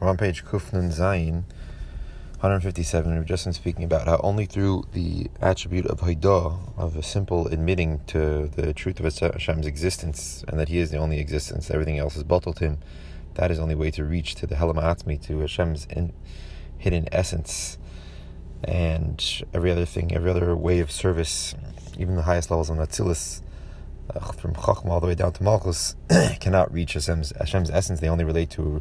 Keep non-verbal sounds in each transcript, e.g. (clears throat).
We're on page Kufnun Zayin, 157. We've just been speaking about how only through the attribute of Haidah, of a simple admitting to the truth of Hashem's existence and that He is the only existence, everything else is bottled Him, that is the only way to reach to the Helam Atmi, to Hashem's in, hidden essence. And every other thing, every other way of service, even the highest levels of Natsilis, uh, from Chachma all the way down to Malchus, (coughs) cannot reach Hashem's, Hashem's essence. They only relate to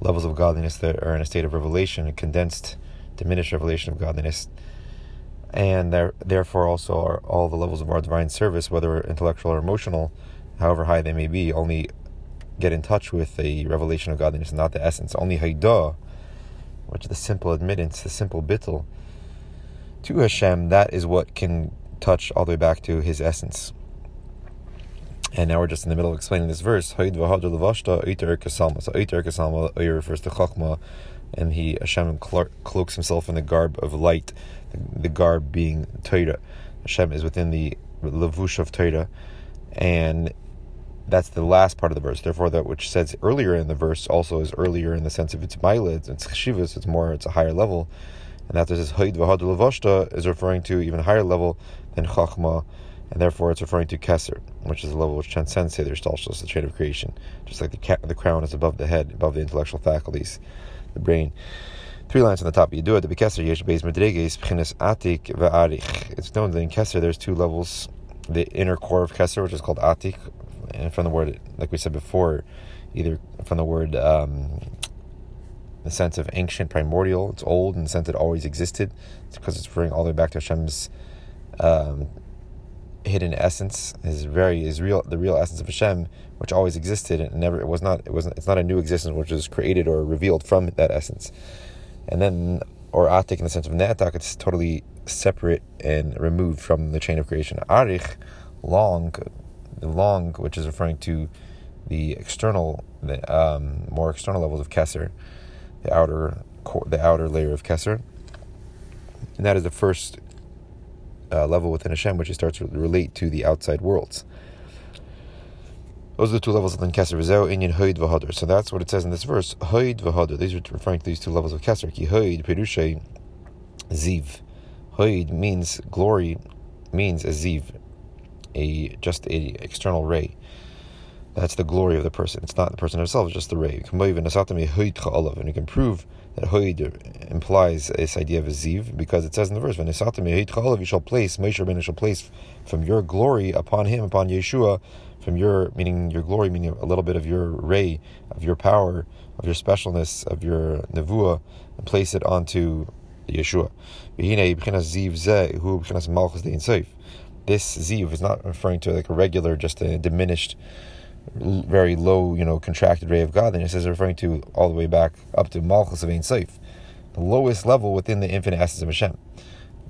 levels of godliness that are in a state of revelation, a condensed, diminished revelation of godliness. And there, therefore, also are all the levels of our divine service, whether intellectual or emotional, however high they may be, only get in touch with the revelation of godliness, not the essence. Only Haidah, which is the simple admittance, the simple bittul, to Hashem, that is what can touch all the way back to His essence. And now we're just in the middle of explaining this verse. Er so Eiter Kasalma, Eir refers to Chachma, and he Hashem cloaks himself in the garb of light, the, garb being Torah. Hashem is within the levush of Torah, and that's the last part of the verse. Therefore, that which says earlier in the verse also is earlier in the sense of its mileage, it's chshivas, it's more, it's a higher level. And that this is Haid Vahad is referring to even higher level than Chachma and therefore it's referring to Kesser, which is the level which transcends Seder Stalshus, the chain of creation, just like the, ca- the crown is above the head, above the intellectual faculties, the brain. Three lines on the top. You do it. The Kesser Yesh Beis Medreges Pchinas Atik ve'Arich. It's known that in Kesser there's two levels. The inner core of Kesser, which is called Atik, and from the word, like we said before, either from the word um, the sense of ancient, primordial. It's old in the sense it always existed. It's because it's referring all the way back to Hashem's um, hidden essence, his very his real the real essence of Hashem, which always existed and never it was not it was it's not a new existence which was created or revealed from that essence. And then or atik in the sense of netak, it's totally separate and removed from the chain of creation. Arich, long, the long, which is referring to the external, the um, more external levels of Kesser, the outer, the outer layer of Kesser, and that is the first uh, level within Hashem, which he starts to relate to the outside worlds. Those are the two levels within Keser. V'zeu inyan hoid v'hadr. So that's what it says in this verse. Hoid v'hadr. These are referring to these two levels of Keser. Ki hoid perushay ziv. Hoid means glory, means a ziv, a just a external ray. That's the glory of the person. It's not the person himself, it's just the ray. And you can prove that Hoid implies this idea of a Ziv, because it says in the verse, When you shall place, Moshe Rabbeinu shall place from your glory upon him, upon Yeshua, from your, meaning your glory, meaning a little bit of your ray, of your power, of your specialness, of your nevuah, and place it onto Yeshua. This Ziv is not referring to like a regular, just a diminished very low, you know, contracted ray of God, then it says referring to all the way back up to Malchus of Ein Seif, the lowest level within the infinite essence of Hashem.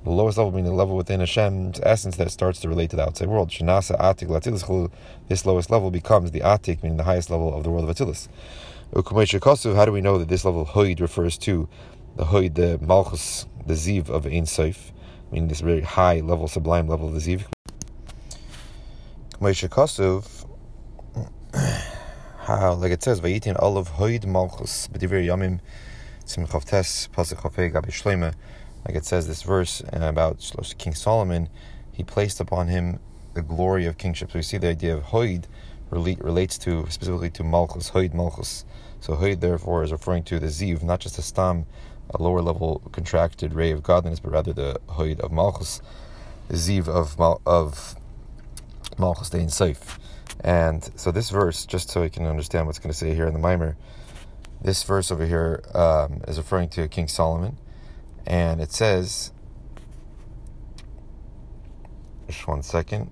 The lowest level being the level within Hashem's essence that starts to relate to the outside world. Shanasa Atik Latilis This lowest level becomes the Atik, meaning the highest level of the world of Atilis. How do we know that this level Hoid refers to the Hoid, the Malchus, the Ziv of Ein Seif, meaning this very high level, sublime level of the Ziv? Kosov how, like it says, Vayitin Olav Hoid Malchus, B'divir Yamim Simchav Tes Pasuk Chafei Gabi Shleima. Like it says this verse uh, about King Solomon, he placed upon him the glory of kingship. So we see the idea of Hoid relate, relates to specifically to Malchus, Hoid Malchus. So Hoid therefore is referring to the Ziv, not just a stam, a lower level contracted ray of godliness, but rather the Hoid of Malchus, the Ziv of, Mal- of Malchus Dein Seif. And so this verse, just so you can understand what's going to say here in the mimer, this verse over here um, is referring to King Solomon, and it says, just one second.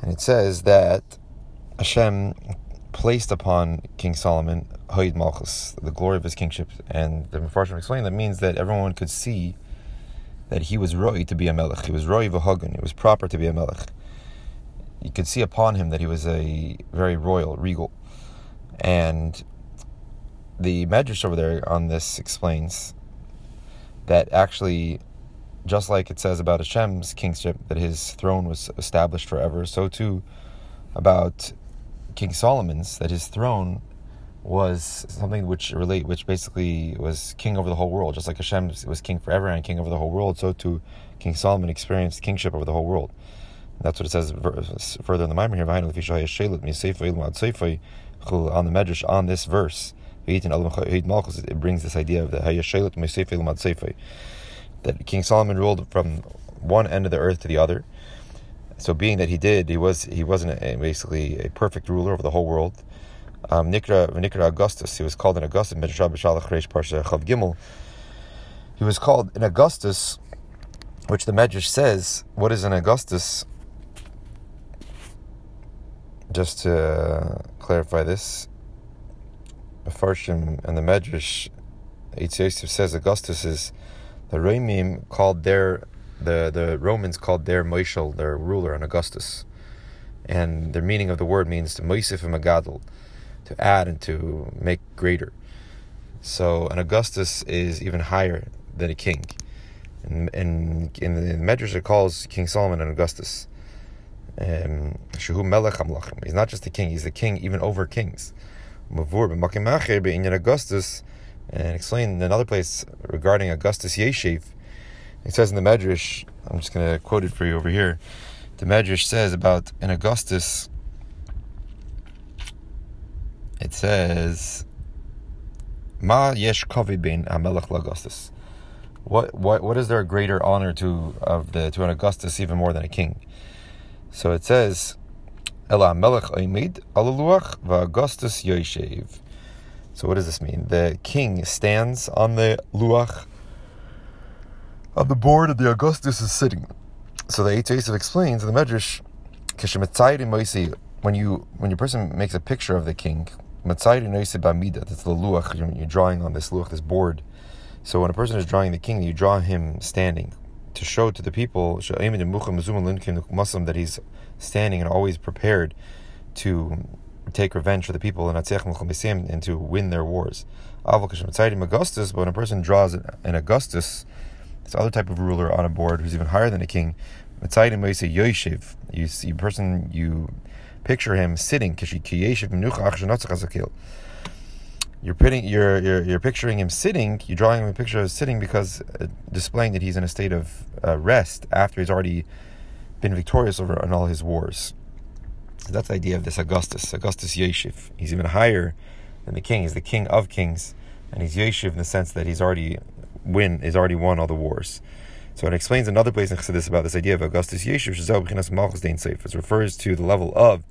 And it says that Hashem placed upon King Solomon Hoid Malchus, the glory of his kingship, and the Mepharshim explained that means that everyone could see that he was roi to be a melech. He was roi v'hagun. It was proper to be a melech. You could see upon him that he was a very royal, regal. And the Medrash over there on this explains that actually, just like it says about Hashem's kingship, that his throne was established forever, so too about King Solomon's that his throne was something which relate, which basically was king over the whole world, just like Hashem was king forever and king over the whole world. So too, King Solomon experienced kingship over the whole world. That's what it says further in the Mimer here. On the Medrash on this verse, it brings this idea of the that King Solomon ruled from one end of the earth to the other. So, being that he did, he was he wasn't a, basically a perfect ruler over the whole world um, Nikra, Nikra Augustus. He was called an Augustus. He was called an Augustus, which the Medrash says. What is an Augustus? Just to clarify this, the Farshim and the Medrash, Eitz says Augustus is the Romim called their the the Romans called their Moishel, their ruler, an Augustus, and the meaning of the word means to Moisif and Magadol to add and to make greater. So an Augustus is even higher than a king. And, and in the Medrash it calls King Solomon an Augustus. Um, he's not just a king, he's the king even over kings. Augustus, and explain in another place regarding Augustus Yeshiv, it says in the Medrash, I'm just going to quote it for you over here. The Medrash says about an Augustus it says, Ma yesh kavid bin Amelech Augustus. What what what is there a greater honor to of the to an Augustus even more than a king? So it says, Ela Melech Oimid Alaluach Augustus Yoshev. So what does this mean? The king stands on the luach on the board, and the Augustus is sitting. So the Eitz explains in the Medrash, when you when your person makes a picture of the king, B'amida. That's the luach. You're drawing on this luach, this board. So when a person is drawing the king, you draw him standing to show to the people that he's standing and always prepared to take revenge for the people and to win their wars. Augustus, but when a person draws an Augustus, this other type of ruler on a board who's even higher than a king. You see, a person you picture him sitting. You're, putting, you're, you're, you're picturing him sitting, you're drawing him a picture of sitting because uh, displaying that he's in a state of uh, rest after he's already been victorious over in all his wars. So that's the idea of this Augustus, Augustus Yeshiv. He's even higher than the king. He's the king of kings, and he's Yeshiv in the sense that he's already win, he's already won all the wars. So it explains another place in Chassidus about this idea of Augustus Yeshiv, B'chinas Malchus Dein Seif. It refers to the level of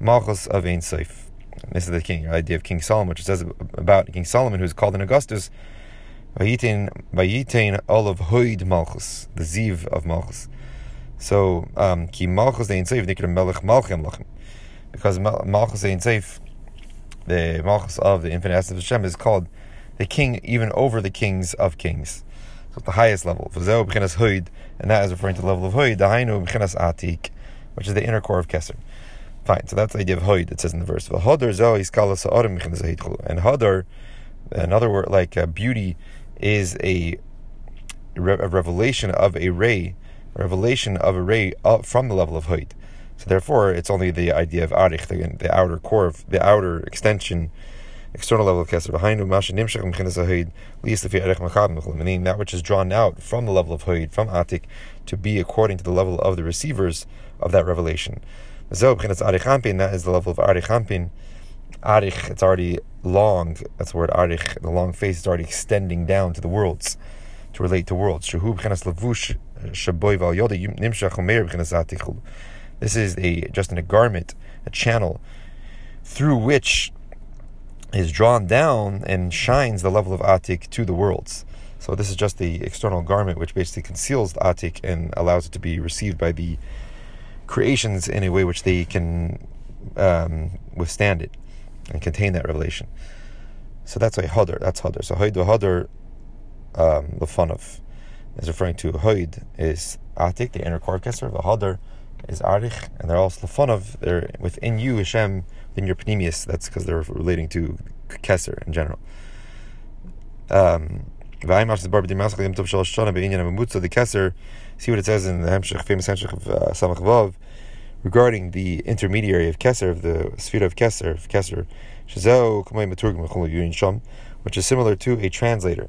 Malchus of Ein Seif. This is the king, the idea of King Solomon, which says about King Solomon, who's called an Augustus, Vayitain Olav Hoid Malchus, the Ziv of Malchus. So, um, Ki Malchus Dein Seif, Nikra Melech Malchem Lachem. Because Malchus Dein Seif, the Malchus of the infinite essence of Hashem, is called the king even over the kings of kings at the highest level. And that is referring to the level of Hoid, the hinu begins Atik, which is the inner core of Keser. Fine, so that's the idea of Hoid, it says in the verse. And Hadar, another word like uh, beauty, is a, a revelation of a ray, revelation of a ray from the level of Hoid. So therefore, it's only the idea of Arich, the, the outer core, of, the outer extension external level of keser. Behind meaning that which is drawn out from the level of hoid, from atik, to be according to the level of the receivers of that revelation. That is the level of arichampin. Arich, it's already long. That's the word arich. The long face is already extending down to the worlds, to relate to worlds. This is a just in a garment, a channel, through which is drawn down and shines the level of Atik to the worlds. So this is just the external garment which basically conceals the Atik and allows it to be received by the creations in a way which they can um, withstand it and contain that revelation. So that's why Hadar, that's Hadar. So Hoid Hadar um, Lefanov is referring to Hoid is Atik, the inner core of the Hadar is Arich, and they're also Lefanov, they're within you, Hashem in your Pneumius, that's because they're relating to Kesser in general. Um, the Kesser, see what it says in the Hemshech, famous Hemshech of uh, Samach Vav, regarding the intermediary of Kesser, of the sphere of Kesser, of Keser, which is similar to a translator.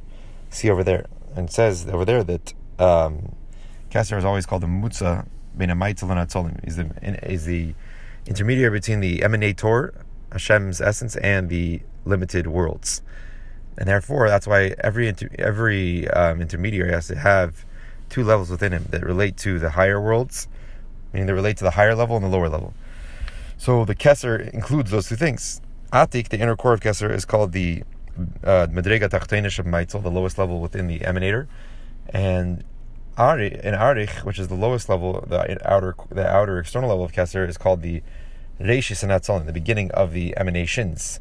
See over there, and says over there that um, Keser is always called the Mutza. Is the is the intermediary between the emanator, Hashem's essence, and the limited worlds, and therefore that's why every inter, every um, intermediary has to have two levels within him that relate to the higher worlds, meaning they relate to the higher level and the lower level. So the Kesser includes those two things. Atik, the inner core of Kesser, is called the uh, Medrega Tachtenish of Meitzel, the lowest level within the emanator, and Ari, in Arich, which is the lowest level, the outer the outer external level of Kesser, is called the Reishis and that's on the beginning of the emanations,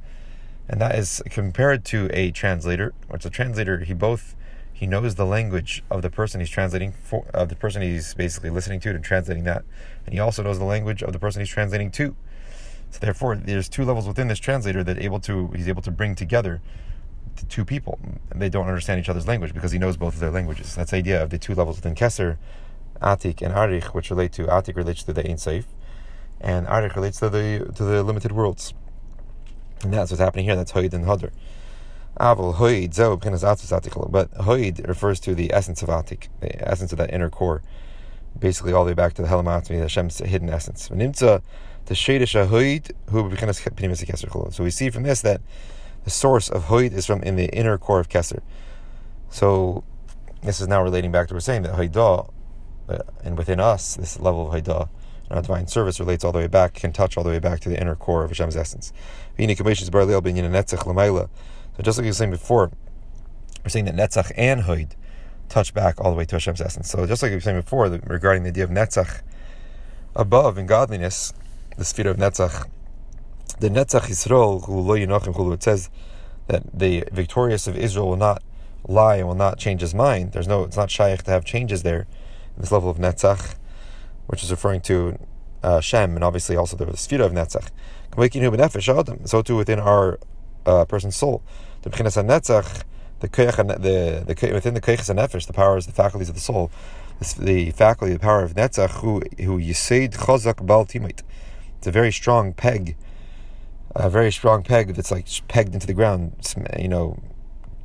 and that is compared to a translator. Which a translator, he both he knows the language of the person he's translating for, of the person he's basically listening to and translating that, and he also knows the language of the person he's translating to. So therefore, there's two levels within this translator that able to he's able to bring together the two people. They don't understand each other's language because he knows both of their languages. That's the idea of the two levels within Keser, Atik and Arich, which relate to Atik relates to the Ein Seif, and Arich relates to the to the limited worlds. And that's what's happening here. That's Hoid and Hadr. Aval Hoid Atik. But Hoid refers to the essence of Atik, the essence of that inner core, basically all the way back to the Helamatmi, Hashem's hidden essence. Nimtza the Shadish Ahoid, who becomes So we see from this that the source of Hoid is from in the inner core of Keser. So this is now relating back to what we're saying that Haidah, uh, and within us, this level of Haidah, and our divine service relates all the way back, can touch all the way back to the inner core of Hashem's essence. So just like you were saying before, we're saying that Netzach and Hoid touch back all the way to Hashem's essence. So just like you were saying before, regarding the idea of Netzach above in godliness, the sphere of Netzach. The Netzach Yisrael, it says that the victorious of Israel will not lie and will not change his mind. There's no, it's not shaykh to have changes there, this level of Netzach, which is referring to uh, Shem, and obviously also the sphere of Netzach. So too within our uh, person's soul. The B'chinas Netzach, the the the within the Keiches Nefesh, the powers, the faculties of the soul, the faculty, the power of Netzach, who who Yisaid Chazak Bal Timait it's a very strong peg, a very strong peg that's like pegged into the ground, you know,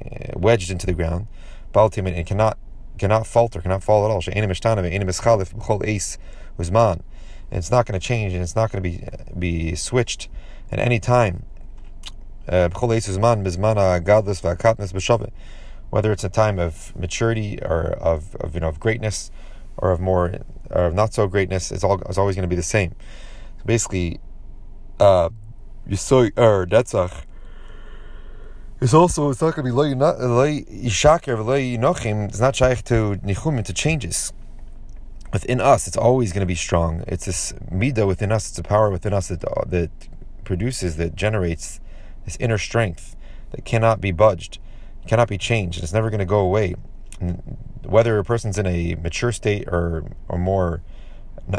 eh, wedged into the ground. Baltim and cannot cannot falter, cannot fall at all. It's not going to change, and it's not going to be be switched at any time. Uh, Whether it's a time of maturity or of, of you know of greatness or of more or of not so greatness, it's all it's always going to be the same basically, uh, Yisoy or Netzach is also it's not going to be loy yishaker loy yinochim. It's not shaykh to nichum to changes within us. It's always going to be strong. It's this midah within us. It's a power within us that uh, that produces that generates this inner strength that cannot be budged, cannot be changed. It's never going to go away. Whether a person's in a mature state or or more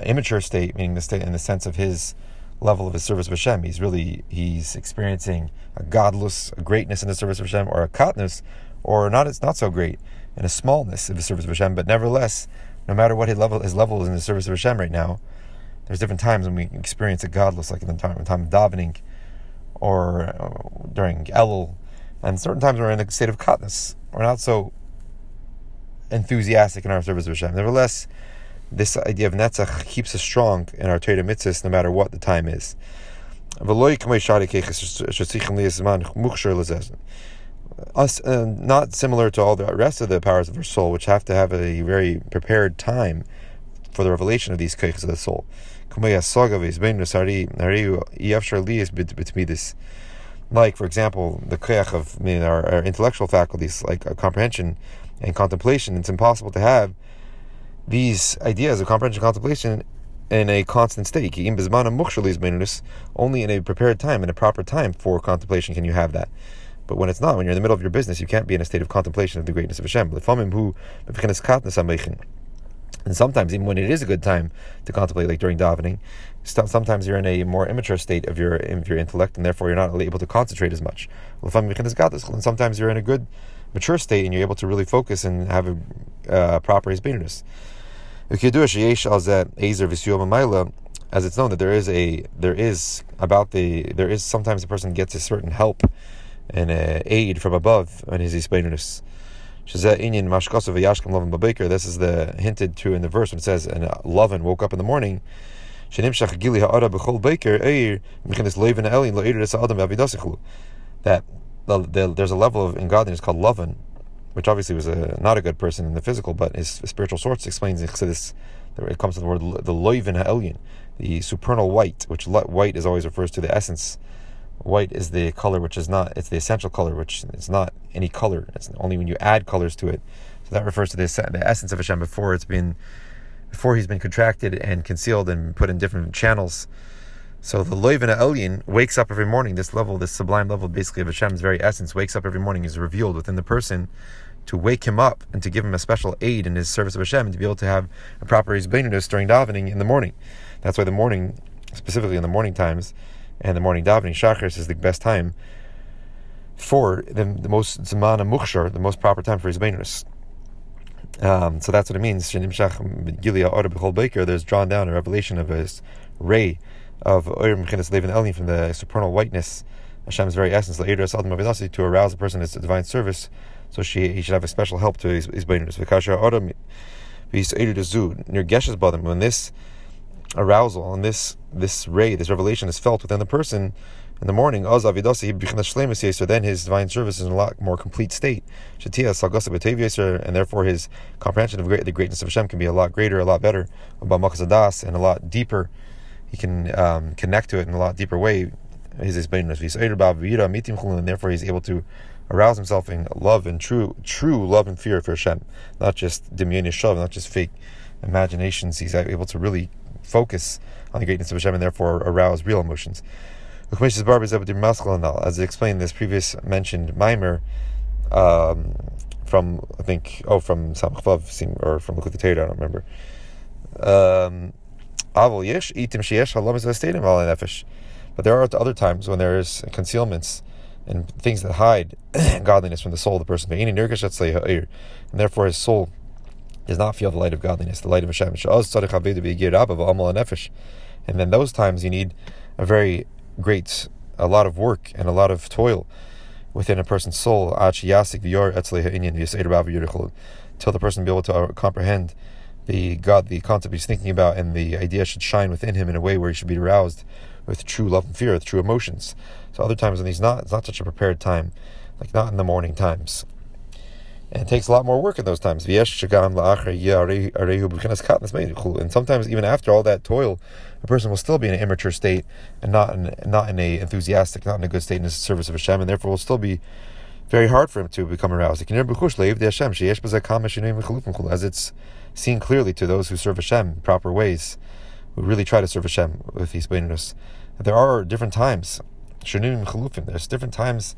immature state, meaning the state in the sense of his level of his service of Hashem. He's really he's experiencing a godless greatness in the service of Hashem, or a katnus, or not it's not so great in a smallness of the service of Hashem. But nevertheless, no matter what his level his level is in the service of Hashem right now, there's different times when we experience a godless, like in the time, in time of davening, or uh, during Elul, and certain times we're in a state of katnus. We're not so enthusiastic in our service of Hashem. Nevertheless this idea of netzach keeps us strong in our Torah mitzvahs no matter what the time is. Us, uh, not similar to all the rest of the powers of our soul, which have to have a very prepared time for the revelation of these keiches of the soul. Like, for example, the keich of I mean, our, our intellectual faculties, like uh, comprehension and contemplation, it's impossible to have these ideas of comprehension contemplation in a constant state. Only in a prepared time, in a proper time for contemplation, can you have that. But when it's not, when you're in the middle of your business, you can't be in a state of contemplation of the greatness of Hashem. And sometimes, even when it is a good time to contemplate, like during davening, sometimes you're in a more immature state of your of your intellect, and therefore you're not able to concentrate as much. And sometimes you're in a good, mature state, and you're able to really focus and have a uh, proper hisbinus. As it's known that there is a there is about the there is sometimes a person gets a certain help and uh, aid from above on his ispainus. This is the hinted to in the verse when it says, "And Lovin woke up in the morning." That there's a level of ungodliness called Lovin, which obviously was a, not a good person in the physical, but his spiritual source explains in it comes to the word the loivin ha'elyin, the supernal white, which white is always refers to the essence. White is the color which is not, it's the essential color, which is not any color. It's only when you add colors to it. So that refers to the, the essence of Hashem before it's been, before he's been contracted and concealed and put in different channels. So the Loivin Elyin wakes up every morning. This level, this sublime level, basically of Hashem's very essence, wakes up every morning, is revealed within the person to wake him up and to give him a special aid in his service of Hashem and to be able to have a proper Yizbeinus during davening in the morning. That's why the morning, specifically in the morning times, and the morning davening, Shachris is the best time for the, the most Zamana Mukshar, the most proper time for Yizbeinus. Um, so that's what it means. There's drawn down a revelation of a ray of Oyer Mechinas Levin Elin from the supernal whiteness, Hashem's very essence, to arouse a person to divine service so she he should have a special help to his his v'yisayir near when this arousal and this this ray, this revelation is felt within the person in the morning. So then his divine service is in a lot more complete state. And therefore his comprehension of the greatness of Hashem can be a lot greater, a lot better, and a lot deeper. He can um, connect to it in a lot deeper way. And therefore he's able to arouse himself in love and true true love and fear for Hashem, not just demyon yeshav, not just fake imaginations. He's able to really focus on the greatness of Hashem and therefore arouse real emotions. As explained in this previous mentioned mimer, um, from I think oh from Samchvav or from Torah, I don't remember. Um, but there are other times when there is concealments and things that hide (clears throat) godliness from the soul of the person. And therefore, his soul does not feel the light of godliness, the light of Hashem. And then those times you need a very great, a lot of work and a lot of toil within a person's soul till the person be able to uh, comprehend the God, the concept he's thinking about, and the idea should shine within him in a way where he should be aroused with true love and fear, with true emotions. So other times when he's not, it's not such a prepared time, like not in the morning times. And it takes a lot more work in those times. And sometimes even after all that toil, a person will still be in an immature state and not in, not in a enthusiastic, not in a good state in the service of Hashem, and therefore will still be very hard for him to become aroused. As it's seen clearly to those who serve Hashem proper ways, who really try to serve Hashem with these benus. There are different times Shanim Chalufim. There's different times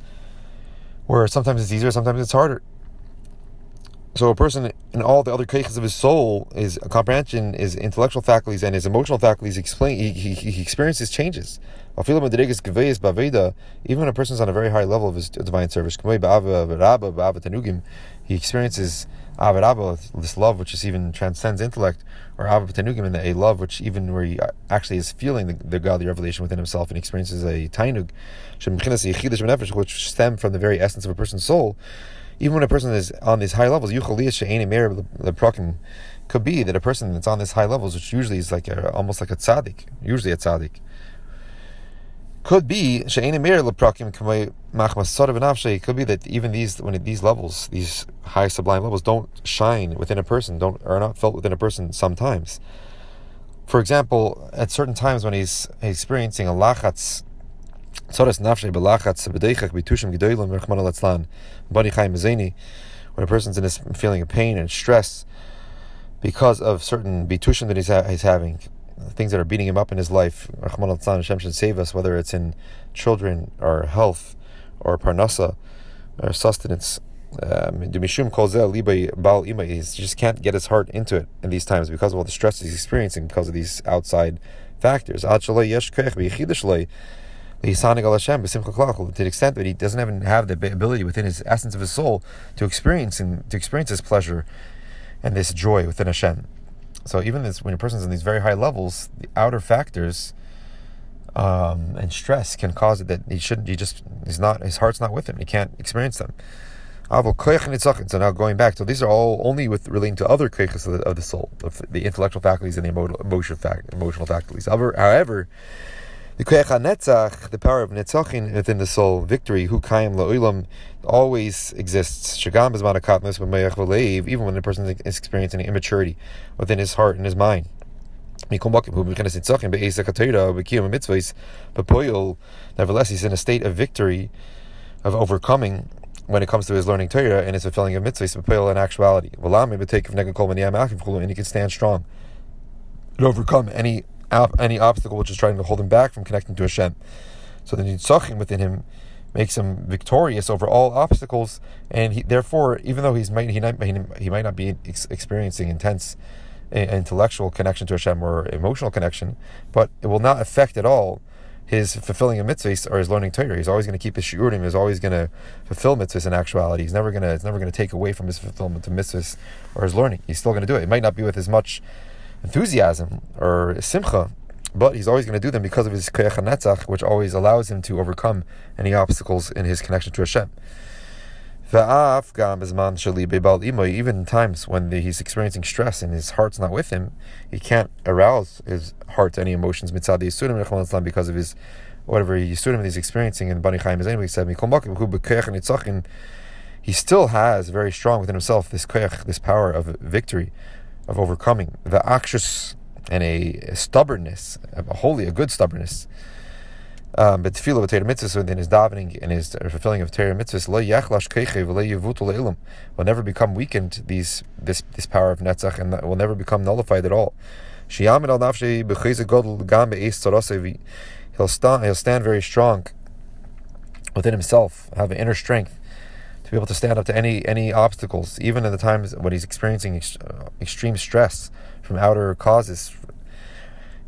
where sometimes it's easier, sometimes it's harder. So a person in all the other cases of his soul, his comprehension, his intellectual faculties, and his emotional faculties explain he, he, he experiences changes. Even when a person is on a very high level of his divine service, he experiences this love which is even transcends intellect, or Abba Tanugim, and a love which even where he uh, actually is feeling the, the godly revelation within himself and experiences a tainug, which stem from the very essence of a person's soul. Even when a person is on these high levels, could be that a person that's on these high levels, which usually is like a, almost like a tzaddik, usually a tzaddik, could be It could be that even these when these levels, these high sublime levels, don't shine within a person, don't are not felt within a person sometimes. For example, at certain times when he's experiencing a lachatz, when a person's in this feeling of pain and stress because of certain bitushim that he's, ha- he's having, things that are beating him up in his life. Rahman al Hashem should save us, whether it's in children or health or parnasa or sustenance. Um, he just can't get his heart into it in these times because of all the stress he's experiencing because of these outside factors. To the extent that he doesn't even have the ability within his essence of his soul to experience and to experience this pleasure and this joy within Hashem. So even this, when a person's in these very high levels, the outer factors um, and stress can cause it that he shouldn't. He just he's not. His heart's not with him. He can't experience them. So now going back, so these are all only with relating to other koiches of the, of the soul, of the intellectual faculties and the emotional, fact, emotional faculties. However, however the koyach netzach, the power of netzachin within the soul, victory, hu kayim la'olam, always exists. Shagam bezman akatmas v'mayach even when the person is experiencing immaturity within his heart and his mind. Nevertheless, he's in a state of victory, of overcoming when it comes to his learning Torah and his fulfilling of mitzvahs, in actuality. And he can stand strong and overcome any any obstacle which is trying to hold him back from connecting to Hashem. So the nitzachim within him makes him victorious over all obstacles, and he, therefore, even though he's might he, might, he might not be ex- experiencing intense uh, intellectual connection to Hashem or emotional connection, but it will not affect at all his fulfilling a mitzvahs or his learning Torah. He's always going to keep his shiurim. He's always going to fulfill mitzvahs in actuality. He's never going to. It's never going to take away from his fulfillment of mitzvahs or his learning. He's still going to do it. It might not be with as much enthusiasm or simcha, but he's always going to do them because of his koyach netzach, which always allows him to overcome any obstacles in his connection to Hashem. Even in times when he's experiencing stress and his heart's not with him, he can't arouse his heart to any emotions because of his whatever yisurim he's experiencing. And Bani Chaim is anyway said, he still has very strong within himself this koyach, this power of victory, of overcoming the akshus and a, stubbornness, a holy, a good stubbornness um, but tefillah with Torah mitzvahs within his davening and his fulfilling of Torah mitzvahs lo will never become weakened. These this this power of netzach and will never become nullified at all. Al. He'll stand he'll stand very strong within himself, have an inner strength to be able to stand up to any any obstacles, even in the times when he's experiencing ex- uh, extreme stress from outer causes,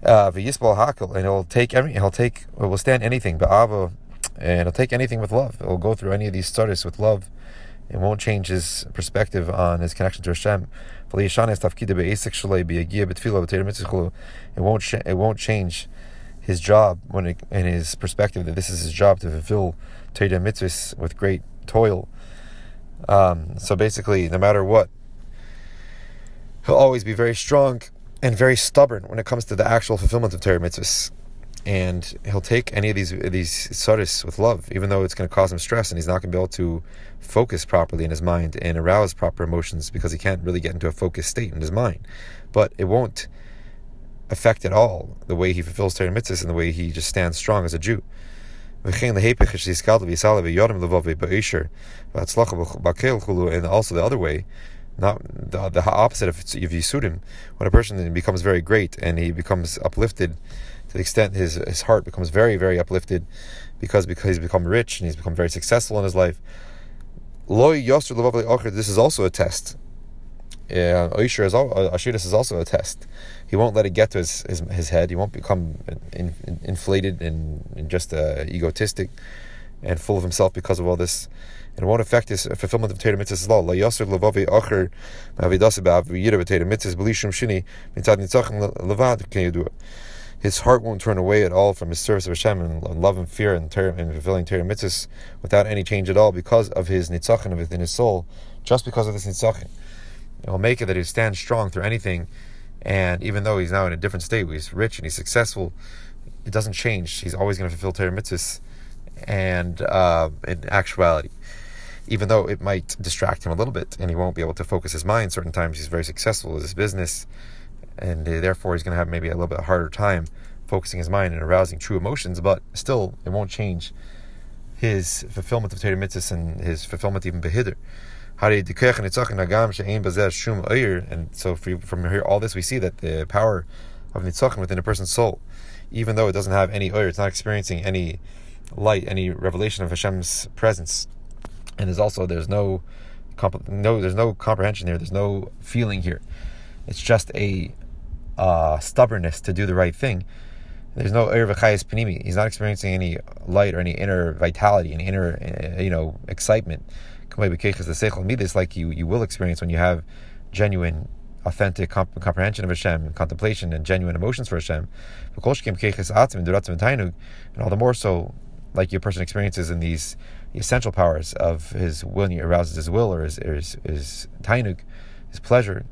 uh, and he'll take every, he'll take, will withstand anything, ba'ava, and he'll take anything with love. He'll go through any of these studies with love. It won't change his perspective on his connection to Hashem. It won't sh- it won't change his job when it, in his perspective that this is his job to fulfill Torah mitzvahs with great toil. Um, so basically, no matter what, he'll always be very strong and very stubborn when it comes to the actual fulfillment of Torah mitzvahs. And he'll take any of these these saris with love, even though it's going to cause him stress, and he's not going to be able to focus properly in his mind and arouse proper emotions because he can't really get into a focused state in his mind. But it won't affect at all the way he fulfills Torah mitzvahs and the way he just stands strong as a Jew. And also the other way, not the, the opposite of, of Yisurim, when a person becomes very great and he becomes uplifted to the extent his his heart becomes very very uplifted because because he's become rich and he's become very successful in his life. This is also a test. Yeah, Oisher is is also a test. He won't let it get to his his, his head. He won't become in, in, inflated and, and just uh, egotistic and full of himself because of all this and it won't affect his fulfillment of Torah mitzvahs as well. La yasser levavi acher ma'avidasa ba'aviyira b'Torah mitzvahs b'lishum shini. His heart won't turn away at all from his service of Hashem and love and fear and, ter- and fulfilling Torah mitzvahs without any change at all because of his nitzachim within his soul, just because of this nitzachim. Will make it that he stands strong through anything, and even though he's now in a different state, he's rich and he's successful, it doesn't change. He's always going to fulfill Torah and uh, in actuality even though it might distract him a little bit and he won't be able to focus his mind. Certain times he's very successful with his business, and uh, therefore he's going to have maybe a little bit harder time focusing his mind and arousing true emotions, but still it won't change his fulfillment of Torah and his fulfillment even behider. And so from here, all this we see that the power of nitzachim within a person's soul, even though it doesn't have any oyer, it's not experiencing any light, any revelation of Hashem's presence. And there's also there's no no there's no comprehension here. There's no feeling here. It's just a uh, stubbornness to do the right thing. There's no ervachayis panimi he's not experiencing any light or any inner vitality any inner uh, you know excitement like you you will experience when you have genuine authentic comp- comprehension of Hashem, and contemplation, and genuine emotions for Hashem. And all the more so, like your person experiences in these the essential powers of his will, and he arouses his will or his, his, his tainug, his pleasure.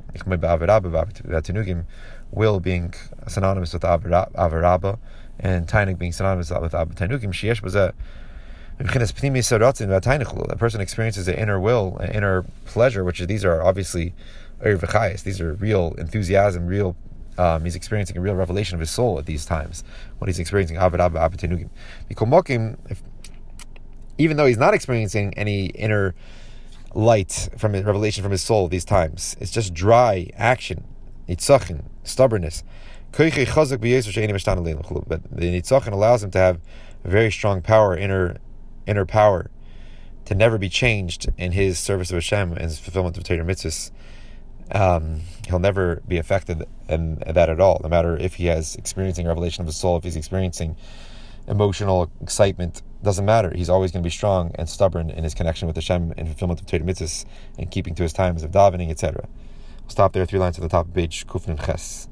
Will being synonymous with avaraba, and tainug being synonymous with tainugim. A person experiences an inner will, an inner pleasure, which is, these are obviously these are real enthusiasm, real. Um, he's experiencing a real revelation of his soul at these times when he's experiencing Abba. Even though he's not experiencing any inner light from his revelation from his soul these times, it's just dry action, nitzachin, stubbornness. But the nitzachin allows him to have very strong power, inner inner power to never be changed in his service of Hashem and his fulfillment of Torah mitzvahs. Um, he'll never be affected in that at all, no matter if he has experiencing revelation of his soul, if he's experiencing emotional excitement, doesn't matter. He's always going to be strong and stubborn in his connection with Hashem and fulfillment of Torah mitzvahs and keeping to his times of davening, etc. We'll stop there, three lines at the top of page Kufnin Ches.